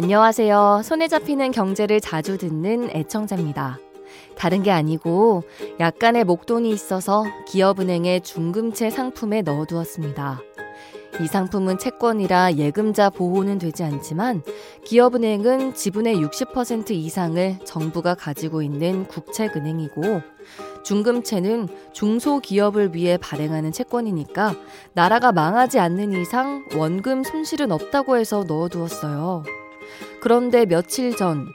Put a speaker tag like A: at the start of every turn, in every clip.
A: 안녕하세요. 손에 잡히는 경제를 자주 듣는 애청자입니다. 다른 게 아니고 약간의 목돈이 있어서 기업은행의 중금채 상품에 넣어두었습니다. 이 상품은 채권이라 예금자 보호는 되지 않지만 기업은행은 지분의 60% 이상을 정부가 가지고 있는 국책은행이고 중금채는 중소기업을 위해 발행하는 채권이니까 나라가 망하지 않는 이상 원금 손실은 없다고 해서 넣어두었어요. 그런데 며칠 전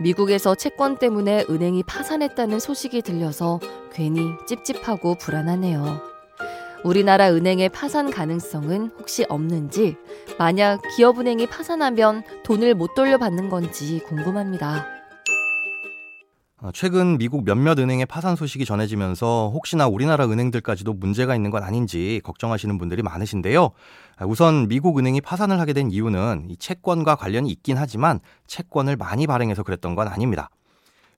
A: 미국에서 채권 때문에 은행이 파산했다는 소식이 들려서 괜히 찝찝하고 불안하네요. 우리나라 은행의 파산 가능성은 혹시 없는지, 만약 기업은행이 파산하면 돈을 못 돌려받는 건지 궁금합니다.
B: 어, 최근 미국 몇몇 은행의 파산 소식이 전해지면서 혹시나 우리나라 은행들까지도 문제가 있는 건 아닌지 걱정하시는 분들이 많으신데요. 아, 우선 미국 은행이 파산을 하게 된 이유는 이 채권과 관련이 있긴 하지만 채권을 많이 발행해서 그랬던 건 아닙니다.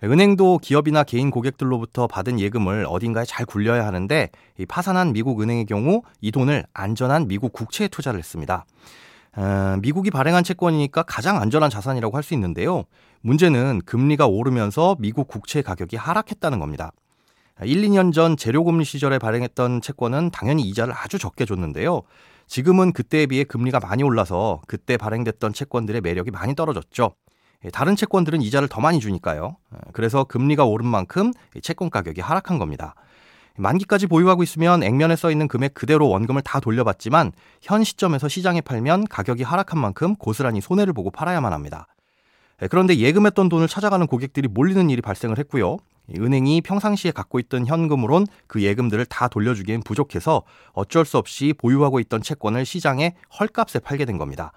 B: 은행도 기업이나 개인 고객들로부터 받은 예금을 어딘가에 잘 굴려야 하는데 이 파산한 미국 은행의 경우 이 돈을 안전한 미국 국채에 투자를 했습니다. 어, 미국이 발행한 채권이니까 가장 안전한 자산이라고 할 수 있는데요. 문제는 금리가 오르면서 미국 국채 가격이 하락했다는 겁니다. 1, 2년 전 재료금리 시절에 발행했던 채권은 당연히 이자를 아주 적게 줬는데요. 지금은 그때에 비해 금리가 많이 올라서 그때 발행됐던 채권들의 매력이 많이 떨어졌죠. 예, 다른 채권들은 이자를 더 많이 주니까요. 예, 그래서 금리가 오른 만큼 채권 가격이 하락한 겁니다. 만기까지 보유하고 있으면 액면에 써 있는 금액 그대로 원금을 다 돌려받지만 현 시점에서 시장에 팔면 가격이 하락한 만큼 고스란히 손해를 보고 팔아야만 합니다. 예, 그런데 예금했던 돈을 찾아가는 고객들이 몰리는 일이 발생을 했고요. 은행이 평상시에 갖고 있던 현금으론 그 예금들을 다 돌려주기엔 부족해서 어쩔 수 없이 보유하고 있던 채권을 시장에 헐값에 팔게 된 겁니다.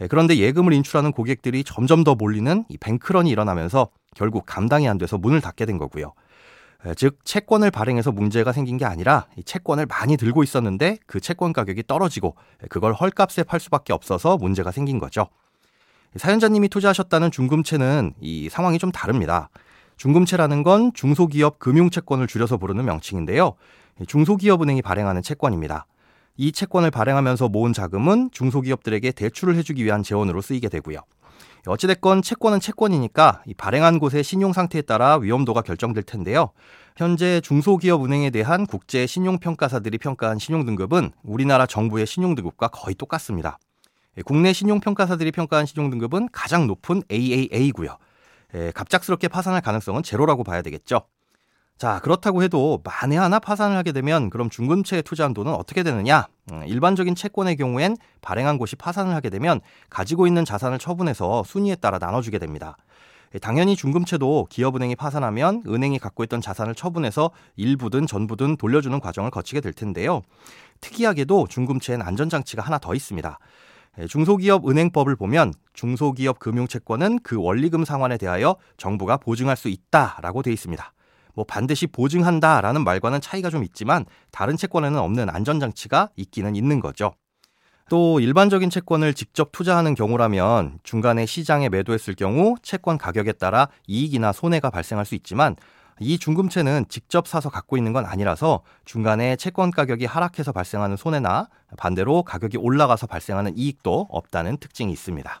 B: 예, 그런데 예금을 인출하는 고객들이 점점 더 몰리는 이 뱅크런이 일어나면서 결국 감당이 안 돼서 문을 닫게 된 거고요. 예, 즉 채권을 발행해서 문제가 생긴 게 아니라 이 채권을 많이 들고 있었는데 그 채권 가격이 떨어지고 예, 그걸 헐값에 팔 수밖에 없어서 문제가 생긴 거죠. 사연자님이 투자하셨다는 중금채는 이 상황이 좀 다릅니다. 중금채라는 건 중소기업 금융채권을 줄여서 부르는 명칭인데요. 중소기업은행이 발행하는 채권입니다. 이 채권을 발행하면서 모은 자금은 중소기업들에게 대출을 해주기 위한 재원으로 쓰이게 되고요. 어찌됐건 채권은 채권이니까 이 발행한 곳의 신용 상태에 따라 위험도가 결정될 텐데요. 현재 중소기업 은행에 대한 국제 신용평가사들이 평가한 신용등급은 우리나라 정부의 신용등급과 거의 똑같습니다. 예, 국내 신용평가사들이 평가한 신용등급은 가장 높은 AAA고요. 예, 갑작스럽게 파산할 가능성은 제로라고 봐야 되겠죠. 자, 그렇다고 해도 만에 하나 파산을 하게 되면 그럼 중금채에 투자한 돈은 어떻게 되느냐? 음, 일반적인 채권의 경우엔 발행한 곳이 파산을 하게 되면 가지고 있는 자산을 처분해서 순위에 따라 나눠주게 됩니다. 예, 당연히 중금채도 기업은행이 파산하면 은행이 갖고 있던 자산을 처분해서 일부든 전부든 돌려주는 과정을 거치게 될 텐데요. 특이하게도 중금채엔 안전장치가 하나 더 있습니다. 예, 중소기업 은행법을 보면 중소기업 금융채권은 그 원리금 상환에 대하여 정부가 보증할 수 있다라고 되어 있습니다. 뭐 반드시 보증한다라는 말과는 차이가 좀 있지만 다른 채권에는 없는 안전장치가 있기는 있는 거죠. 또 일반적인 채권을 직접 투자하는 경우라면 중간에 시장에 매도했을 경우 채권 가격에 따라 이익이나 손해가 발생할 수 있지만 이 중금채는 직접 사서 갖고 있는 건 아니라서 중간에 채권 가격이 하락해서 발생하는 손해나 반대로 가격이 올라가서 발생하는 이익도 없다는 특징이 있습니다.